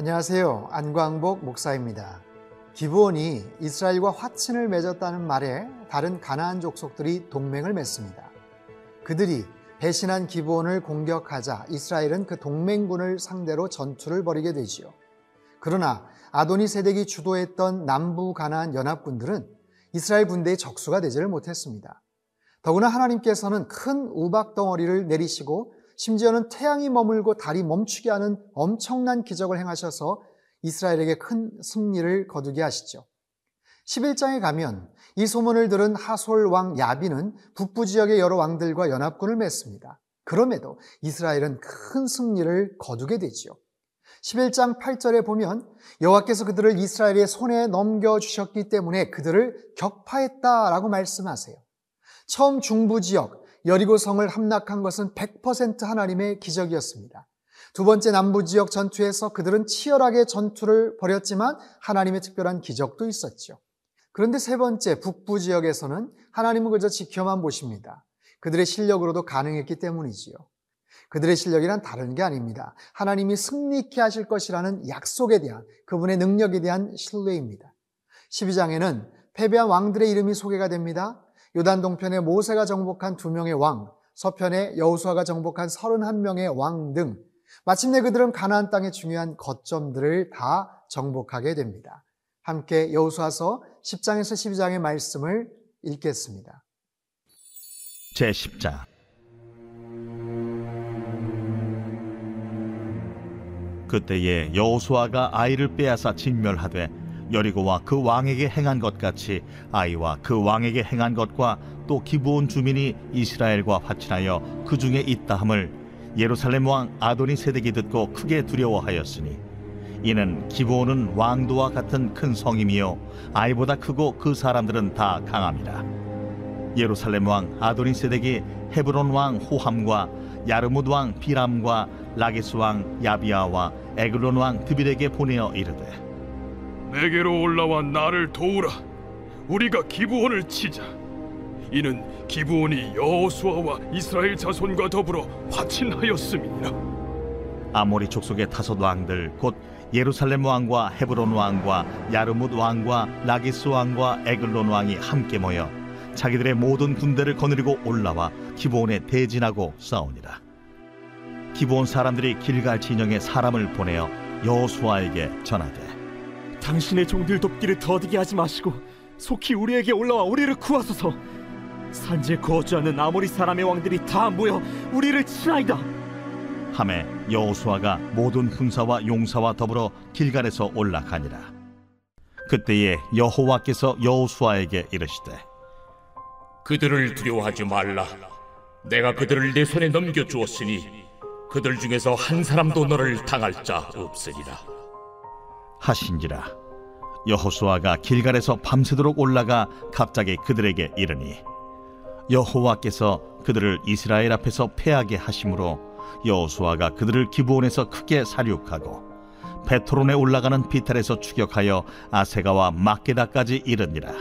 안녕하세요. 안광복 목사입니다. 기브온이 이스라엘과 화친을 맺었다는 말에 다른 가나안 족속들이 동맹을 맺습니다. 그들이 배신한 기브온을 공격하자 이스라엘은 그 동맹군을 상대로 전투를 벌이게 되지요. 그러나 아도니 세덱이 주도했던 남부 가나안 연합군들은 이스라엘 군대의 적수가 되지를 못했습니다. 더구나 하나님께서는 큰 우박 덩어리를 내리시고 심지어는 태양이 머물고 달이 멈추게 하는 엄청난 기적을 행하셔서 이스라엘에게 큰 승리를 거두게 하시죠. 11장에 가면 이 소문을 들은 하솔 왕 야비는 북부 지역의 여러 왕들과 연합군을 맺습니다. 그럼에도 이스라엘은 큰 승리를 거두게 되지요. 11장 8절에 보면 여호와께서 그들을 이스라엘의 손에 넘겨 주셨기 때문에 그들을 격파했다라고 말씀하세요. 처음 중부 지역 여리고 성을 함락한 것은 100% 하나님의 기적이었습니다. 두 번째 남부 지역 전투에서 그들은 치열하게 전투를 벌였지만 하나님의 특별한 기적도 있었죠. 그런데 세 번째 북부 지역에서는 하나님은 그저 지켜만 보십니다. 그들의 실력으로도 가능했기 때문이지요. 그들의 실력이란 다른 게 아닙니다. 하나님이 승리케 하실 것이라는 약속에 대한 그분의 능력에 대한 신뢰입니다. 12장에는 패배한 왕들의 이름이 소개가 됩니다. 요단 동편에 모세가 정복한 두 명의 왕, 서편에 여우수아가 정복한 31명의 왕 등 마침내 그들은 가나안 땅의 중요한 거점들을 다 정복하게 됩니다. 함께 여우수아서 10장에서 12장의 말씀을 읽겠습니다. 제 10장 그때에 여호수아가 아이를 빼앗아 진멸하되 여리고와 그 왕에게 행한 것 같이 아이와 그 왕에게 행한 것과 또 기브온 주민이 이스라엘과 화친하여 그 중에 있다함을 예루살렘 왕 아도니 세덱이 듣고 크게 두려워하였으니 이는 기브온은 왕도와 같은 큰 성임이요 아이보다 크고 그 사람들은 다 강함이라. 예루살렘 왕 아도니 세덱이 헤브론 왕 호함과 야르뭇 왕 비람과 라기스 왕 야비아와 에글론 왕 드빌에게 보내어 이르되 내게로 올라와 나를 도우라. 우리가 기브온을 치자. 이는 기브온이 여호수아와 이스라엘 자손과 더불어 화친하였음이니라. 아모리 족속의 다섯 왕들 곧 예루살렘 왕과 헤브론 왕과 야르뭇 왕과 라기스 왕과 에글론 왕이 함께 모여 자기들의 모든 군대를 거느리고 올라와 기브온에 대진하고 싸우니라. 기브온 사람들이 길갈 진영에 사람을 보내어 여호수아에게 전하되 당신의 종들 돕기를 더디게 하지 마시고 속히 우리에게 올라와 우리를 구하소서. 산지에 거주하는 아모리 사람의 왕들이 다 모여 우리를 치나이다. 함에 여호수아가 모든 군사와 용사와 더불어 길갈에서 올라가니라. 그때에 여호와께서 여호수아에게 이르시되 그들을 두려워하지 말라. 내가 그들을 내 손에 넘겨 주었으니 그들 중에서 한 사람도 너를 당할 자 없으리라. 하신지라. 여호수아가 길갈에서 밤새도록 올라가 갑자기 그들에게 이르니 여호와께서 그들을 이스라엘 앞에서 패하게 하심으로 여호수아가 그들을 기브온에서 크게 사륙하고 베토론에 올라가는 비탈에서 추격하여 아세가와 막게다까지 이르니라.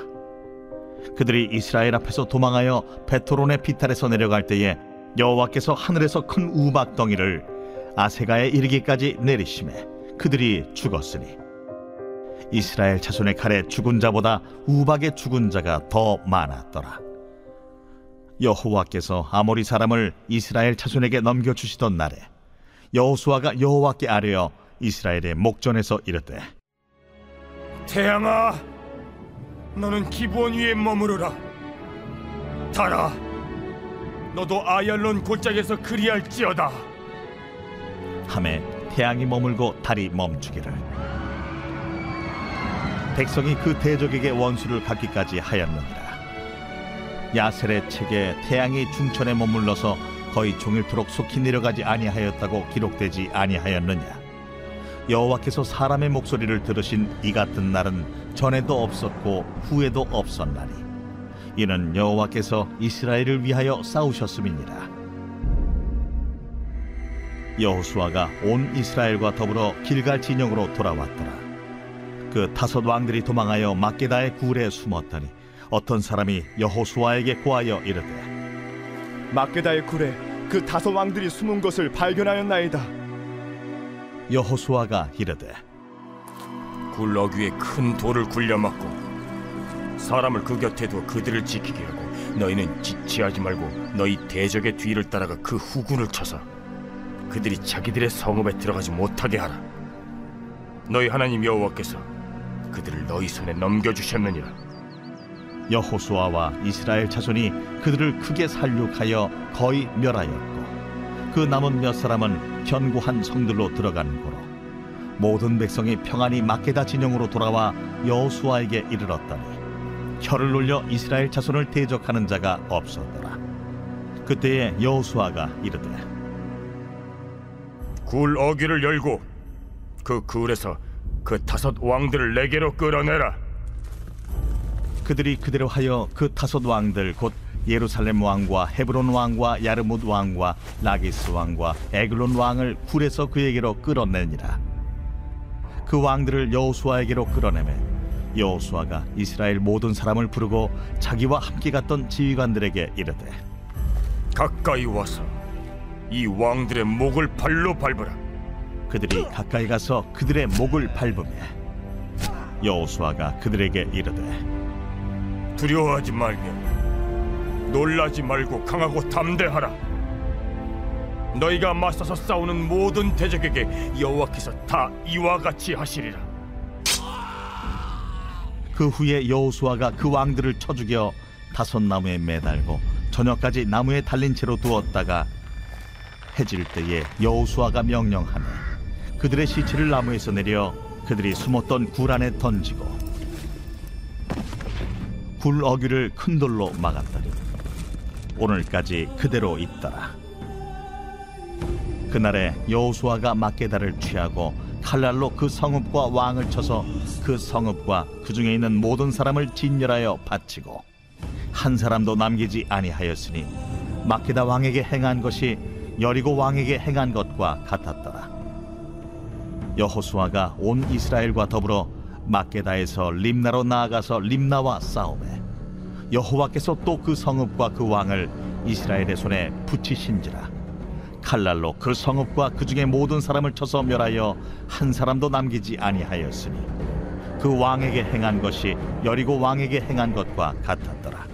그들이 이스라엘 앞에서 도망하여 베토론의 비탈에서 내려갈 때에 여호와께서 하늘에서 큰 우박 덩이를 아세가에 이르기까지 내리심에 그들이 죽었으니 이스라엘 자손의 칼에 죽은 자보다 우박의 죽은 자가 더 많았더라. 여호와께서 아모리 사람을 이스라엘 자손에게 넘겨 주시던 날에 여호수아가 여호와께 아뢰어 이스라엘의 목전에서 이르되 태양아, 너는 기브온 위에 머무르라. 달아, 너도 아얄론 골짜기에서 그리할지어다. 함에 태양이 머물고 달이 멈추기를 백성이 그 대적에게 원수를 갚기까지 하였느니라. 야셀의 책에 태양이 중천에 머물러서 거의 종일토록 속히 내려가지 아니하였다고 기록되지 아니하였느냐. 여호와께서 사람의 목소리를 들으신 이 같은 날은 전에도 없었고 후에도 없었나니. 이는 여호와께서 이스라엘을 위하여 싸우셨음이니라. 여호수아가 온 이스라엘과 더불어 길갈 진영으로 돌아왔더라. 그 다섯 왕들이 도망하여 막게다의 굴에 숨었더니 어떤 사람이 여호수아에게 고하여 이르되 막게다의 굴에 그 다섯 왕들이 숨은 것을 발견하였나이다. 여호수아가 이르되 굴럭 위에 큰 돌을 굴려막고 사람을 그 곁에 두어 그들을 지키게 하고 너희는 지체하지 말고 너희 대적의 뒤를 따라가 그 후군을 쳐서 그들이 자기들의 성읍에 들어가지 못하게 하라. 너희 하나님 여호와께서 그들을 너희 손에 넘겨주셨느니라. 여호수아와 이스라엘 자손이 그들을 크게 살육하여 거의 멸하였고 그 남은 몇 사람은 견고한 성들로 들어간 고로 모든 백성이 평안히 마케다 진영으로 돌아와 여호수아에게 이르렀더니 혀를 놀려 이스라엘 자손을 대적하는 자가 없었더라 그때에 여호수아가 이르되 굴 어귀를 열고 그 굴에서 그 다섯 왕들을 내게로 끌어내라. 그들이 그대로 하여 그 다섯 왕들 곧 예루살렘 왕과 헤브론 왕과 야르뭇 왕과 라기스 왕과 에글론 왕을 굴에서 그에게로 끌어내니라 그 왕들을 여호수아에게로 끌어내매 여호수아가 이스라엘 모든 사람을 부르고 자기와 함께 갔던 지휘관들에게 이르되 가까이 와서 이 왕들의 목을 발로 밟으라. 그들이 가까이 가서 그들의 목을 밟으며 여호수아가 그들에게 이르되 두려워하지 말며 놀라지 말고 강하고 담대하라. 너희가 맞서서 싸우는 모든 대적에게 여호와께서 다 이와 같이 하시리라. 그 후에 여호수아가 그 왕들을 쳐 죽여 다섯 나무에 매달고 저녁까지 나무에 달린 채로 두었다가 해질 때에 여호수아가 명령하며 그들의 시체를 나무에서 내려 그들이 숨었던 굴 안에 던지고 굴 어귀를 큰 돌로 막았더니 오늘까지 그대로 있더라. 그날에 여호수아가 막게다를 취하고 칼날로 그 성읍과 왕을 쳐서 그 성읍과 그 중에 있는 모든 사람을 진멸하여 바치고 한 사람도 남기지 아니하였으니 막게다 왕에게 행한 것이 여리고 왕에게 행한 것과 같았더라. 여호수아가 온 이스라엘과 더불어 막게다에서 림나로 나아가서 림나와 싸움에 여호와께서 또 그 성읍과 그 왕을 이스라엘의 손에 붙이신지라. 칼날로 그 성읍과 그 중에 모든 사람을 쳐서 멸하여 한 사람도 남기지 아니하였으니 그 왕에게 행한 것이 여리고 왕에게 행한 것과 같았더라.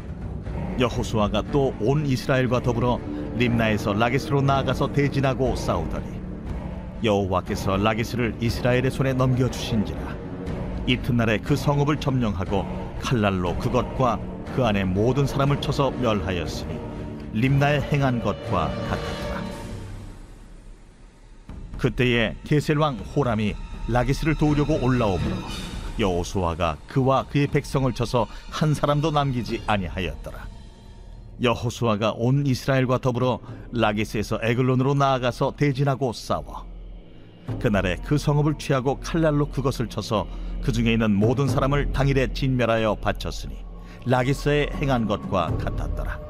여호수아가 또 온 이스라엘과 더불어 림나에서 라기스로 나아가서 대진하고 싸우더니 여호와께서 라기스를 이스라엘의 손에 넘겨 주신지라. 이튿날에 그 성읍을 점령하고 칼날로 그것과 그 안에 모든 사람을 쳐서 멸하였으니 림나에 행한 것과 같았더라. 그때에 게셀 왕 호람이 라기스를 도우려고 올라오므로 여호수아가 그와 그의 백성을 쳐서 한 사람도 남기지 아니하였더라. 여호수아가 온 이스라엘과 더불어 라기스에서 에글론으로 나아가서 대진하고 싸워 그날에 그 성읍을 취하고 칼날로 그것을 쳐서 그 중에 있는 모든 사람을 당일에 진멸하여 바쳤으니 라기스에 행한 것과 같았더라.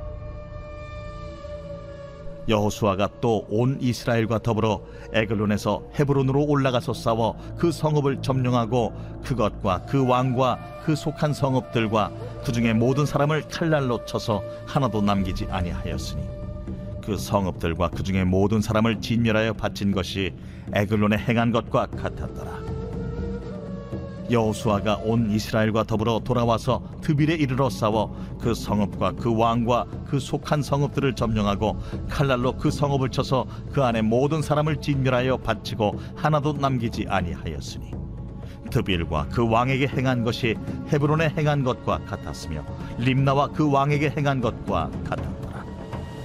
여호수아가 또 온 이스라엘과 더불어 에글론에서 헤브론으로 올라가서 싸워 그 성읍을 점령하고 그것과 그 왕과 그 속한 성읍들과 그 중에 모든 사람을 칼날로 쳐서 하나도 남기지 아니하였으니 그 성읍들과 그 중에 모든 사람을 진멸하여 바친 것이 에글론에 행한 것과 같았더라. 여호수아가 온 이스라엘과 더불어 돌아와서 드빌에 이르러 싸워 그 성읍과 그 왕과 그 속한 성읍들을 점령하고 칼날로 그 성읍을 쳐서 그 안에 모든 사람을 진멸하여 바치고 하나도 남기지 아니하였으니 드빌과 그 왕에게 행한 것이 헤브론에 행한 것과 같았으며 림나와 그 왕에게 행한 것과 같았더라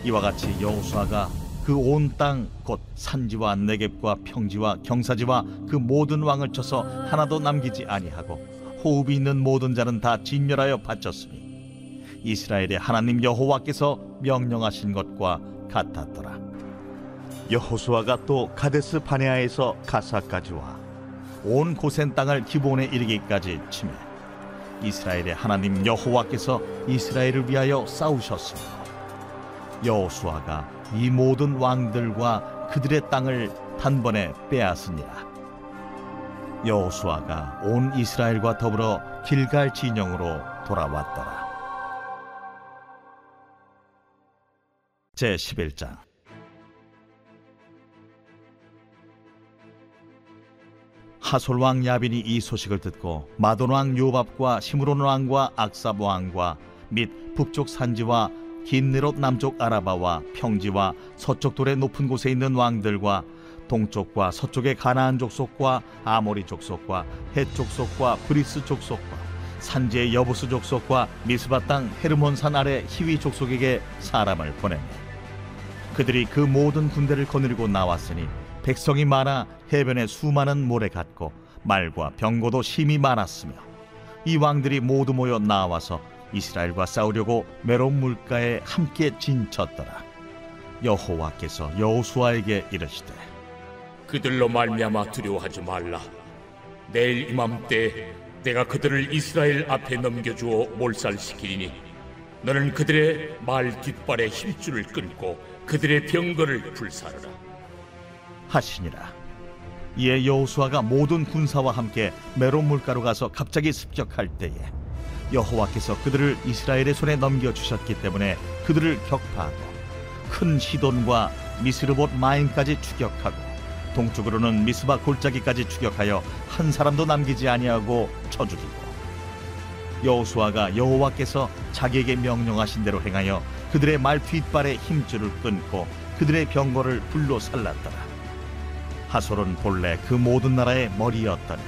이와 같이 여호수아가 그 온 땅 곧 산지와 내겝과 평지와 경사지와 그 모든 왕을 쳐서 하나도 남기지 아니하고 호흡이 있는 모든 자는 다 진멸하여 바쳤으니 이스라엘의 하나님 여호와께서 명령하신 것과 같았더라. 여호수아가 또 가데스 바네아에서 가사까지 와 온 고센 땅을 기본에 이르기까지 치매 이스라엘의 하나님 여호와께서 이스라엘을 위하여 싸우셨으며 여호수아가 이 모든 왕들과 그들의 땅을 단번에 빼앗으니라. 여호수아가 온 이스라엘과 더불어 길갈 진영으로 돌아왔더라. 제 11장 하솔 왕 야빈이 이 소식을 듣고 마돈 왕 요밥과 시므론 왕과 악삽 왕과 및 북쪽 산지와 긴네롯 남쪽 아라바와 평지와 서쪽 돌의 높은 곳에 있는 왕들과 동쪽과 서쪽의 가나안 족속과 아모리 족속과 헷 족속과 브리스 족속과 산지의 여부스 족속과 미스바 땅 헤르몬 산 아래 히위 족속에게 사람을 보내매. 그들이 그 모든 군대를 거느리고 나왔으니 백성이 많아 해변에 수많은 모래 같고 말과 병거도 심히 많았으며 이 왕들이 모두 모여 나와서 이스라엘과 싸우려고 메론 물가에 함께 진쳤더라. 여호와께서 여호수아에게 이르시되 그들로 말미암아 두려워하지 말라. 내일 이맘때 내가 그들을 이스라엘 앞에 넘겨주어 몰살시키리니 너는 그들의 말 뒷발에 힘줄을 끊고 그들의 병거를 불사르라. 하시니라. 이에 여호수아가 모든 군사와 함께 메론 물가로 가서 갑자기 습격할 때에 여호와께서 그들을 이스라엘의 손에 넘겨 주셨기 때문에 그들을 격파하고 큰 시돈과 미스르봇 마임까지 추격하고 동쪽으로는 미스바 골짜기까지 추격하여 한 사람도 남기지 아니하고 쳐 죽이고 여호수아가 여호와께서 자기에게 명령하신 대로 행하여 그들의 말 뒷발에 힘줄을 끊고 그들의 병거를 불로 살랐더라. 하솔은 본래 그 모든 나라의 머리였더니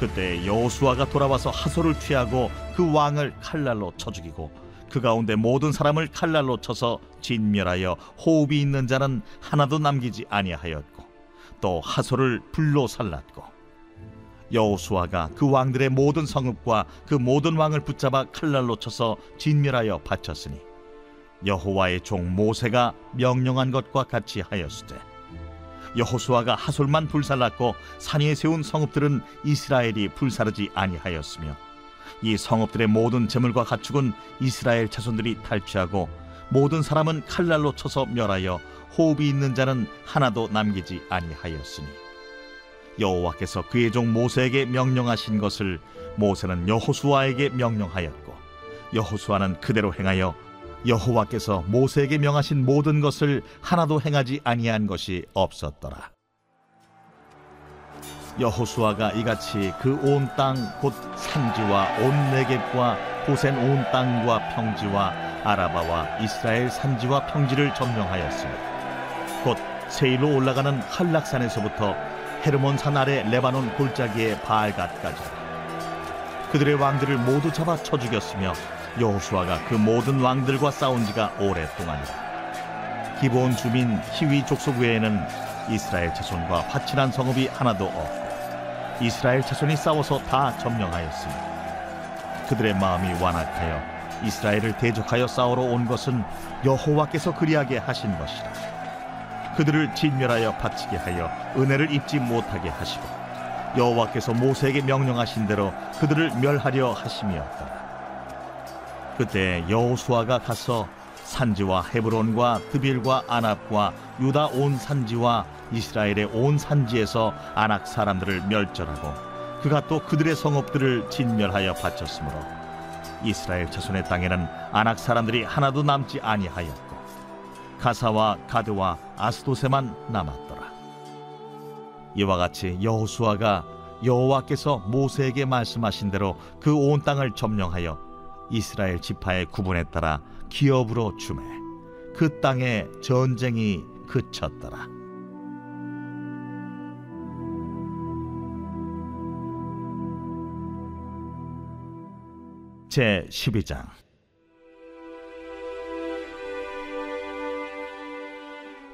그때 여호수아가 돌아와서 하솔을 취하고 그 왕을 칼날로 쳐 죽이고 그 가운데 모든 사람을 칼날로 쳐서 진멸하여 호흡이 있는 자는 하나도 남기지 아니하였고 또 하솔을 불로 살랐고 여호수아가 그 왕들의 모든 성읍과 그 모든 왕을 붙잡아 칼날로 쳐서 진멸하여 바쳤으니 여호와의 종 모세가 명령한 것과 같이 하였으되 여호수아가 하솔만 불살랐고 산 위에 세운 성읍들은 이스라엘이 불사르지 아니하였으며 이 성읍들의 모든 재물과 가축은 이스라엘 자손들이 탈취하고 모든 사람은 칼날로 쳐서 멸하여 호흡이 있는 자는 하나도 남기지 아니하였으니 여호와께서 그의 종 모세에게 명령하신 것을 모세는 여호수아에게 명령하였고 여호수아는 그대로 행하여 여호와께서 모세에게 명하신 모든 것을 하나도 행하지 아니한 것이 없었더라. 여호수아가 이같이 그 온 땅 곧 산지와 온 내겝과 고센 온 땅과 평지와 아라바와 이스라엘 산지와 평지를 점령하였으며 곧 세일로 올라가는 한락산에서부터 헤르몬 산 아래 레바논 골짜기의 바알갓까지 그들의 왕들을 모두 잡아 쳐 죽였으며 여호수아가 그 모든 왕들과 싸운 지가 오랫동안이라 기본 주민 히위 족속 외에는 이스라엘 자손과 화친한 성읍이 하나도 없고 이스라엘 자손이 싸워서 다 점령하였으니 그들의 마음이 완악하여 이스라엘을 대적하여 싸우러 온 것은 여호와께서 그리하게 하신 것이라. 그들을 진멸하여 바치게 하여 은혜를 입지 못하게 하시고 여호와께서 모세에게 명령하신 대로 그들을 멸하려 하심이었더라 그때 여호수아가 가서 산지와 헤브론과 드빌과 아납과 유다 온 산지와 이스라엘의 온 산지에서 아낙 사람들을 멸절하고 그가 또 그들의 성읍들을 진멸하여 바쳤으므로 이스라엘 자손의 땅에는 아낙 사람들이 하나도 남지 아니하였고 가사와 가드와 아스도세만 남았더라. 이와 같이 여호수아가 여호와께서 모세에게 말씀하신 대로 그 온 땅을 점령하여 이스라엘 지파의 구분에 따라 기업으로 주매 그 땅에 전쟁이 그쳤더라. 제 12장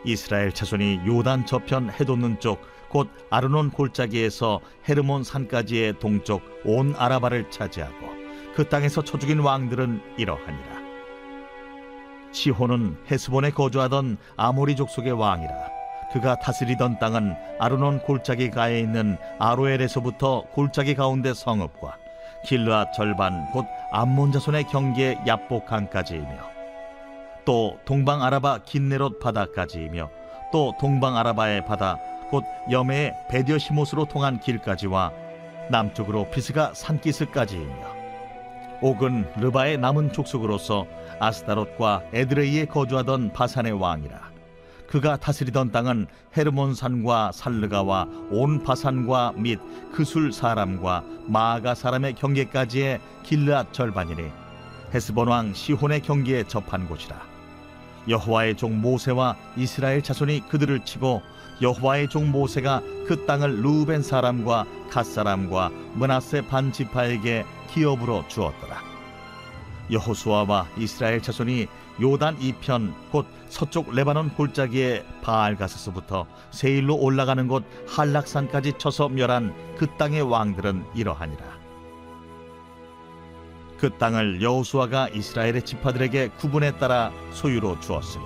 이스라엘 자손이 요단 저편 해돋는 쪽 곧 아르논 골짜기에서 헤르몬 산까지의 동쪽 온 아라바를 차지하고 그 땅에서 쳐 죽인 왕들은 이러하니라. 시혼은 헤스본에 거주하던 아모리 족속의 왕이라. 그가 다스리던 땅은 아르논 골짜기 가에 있는 아로엘에서부터 골짜기 가운데 성읍과 길르앗 절반 곧 암몬 자손의 경계 야복 강까지이며 또 동방 아라바 긴네롯 바다까지이며 또 동방 아라바의 바다 곧 염해의 베디어시못으로 통한 길까지와 남쪽으로 비스가 산기스까지이며 옥은 르바의 남은 족속으로서 아스타롯과 에드레이에 거주하던 바산의 왕이라. 그가 다스리던 땅은 헤르몬산과 살르가와 온 바산과 및 그술 사람과 마가 사람의 경계까지의 길르앗 절반이니 헤스본 왕 시혼의 경계에 접한 곳이라. 여호와의 종 모세와 이스라엘 자손이 그들을 치고 여호와의 종 모세가 그 땅을 루벤 사람과 갓 사람과 문하세 반 지파에게 기업으로 주었더라 여호수아와 이스라엘 자손이 요단 이편 곧 서쪽 레바논 골짜기의 바알 가스서부터 세일로 올라가는 곳 한락산까지 쳐서 멸한 그 땅의 왕들은 이러하니라. 그 땅을 여호수아가 이스라엘의 지파들에게 구분에 따라 소유로 주었으니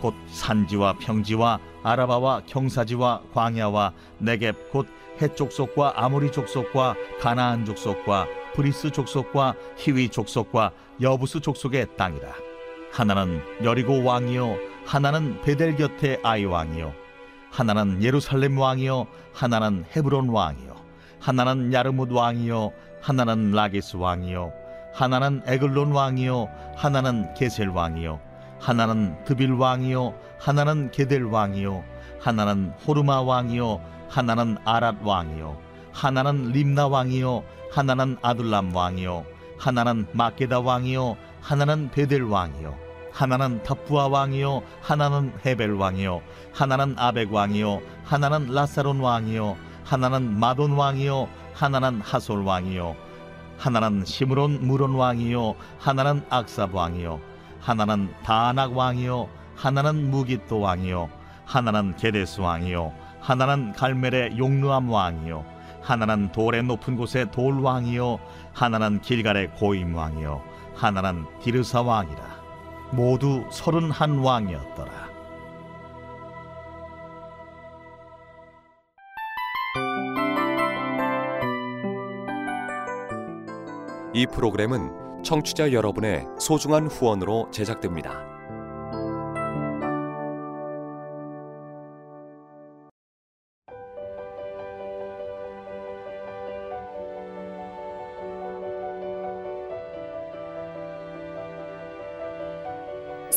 곧 산지와 평지와 아라바와 경사지와 광야와 네겝 곧 헷 족속과 아모리 족속과 가나안 족속과 브리스 족속과 히위 족속과 여부스 족속의 땅이라 하나는 여리고 왕이요 하나는 베델 곁의 아이 왕이요 하나는 예루살렘 왕이요 하나는 헤브론 왕이요 하나는 야르뭇 왕이요 하나는 라기스 왕이요 하나는 에글론 왕이요 하나는 게셀 왕이요 하나는 드빌 왕이요 하나는 게델 왕이요 하나는 호르마 왕이요 하나는 아랏 왕이요 하나는 림나 왕이요 하나는 아둘람 왕이요 하나는 마게다 왕이요 하나는 베델 왕이요 하나는 답부아 왕이요 하나는 헤벨 왕이요 하나는 아벡 왕이요 하나는 라사론 왕이요 하나는 마돈 왕이요 하나는 하솔 왕이요 하나는 시므론 무론 왕이요 하나는 악삽 왕이요 하나는 다낙 왕이요 하나는 무기또 왕이요 하나는 게데스 왕이요 하나는 갈멜의 용르암 왕이요 하나는 돌의 높은 곳의 돌 왕이요 하나는 길갈의 고임 왕이요 하나는 디르사 왕이라 모두 서른 한 왕이었더라 이 프로그램은 청취자 여러분의 소중한 후원으로 제작됩니다.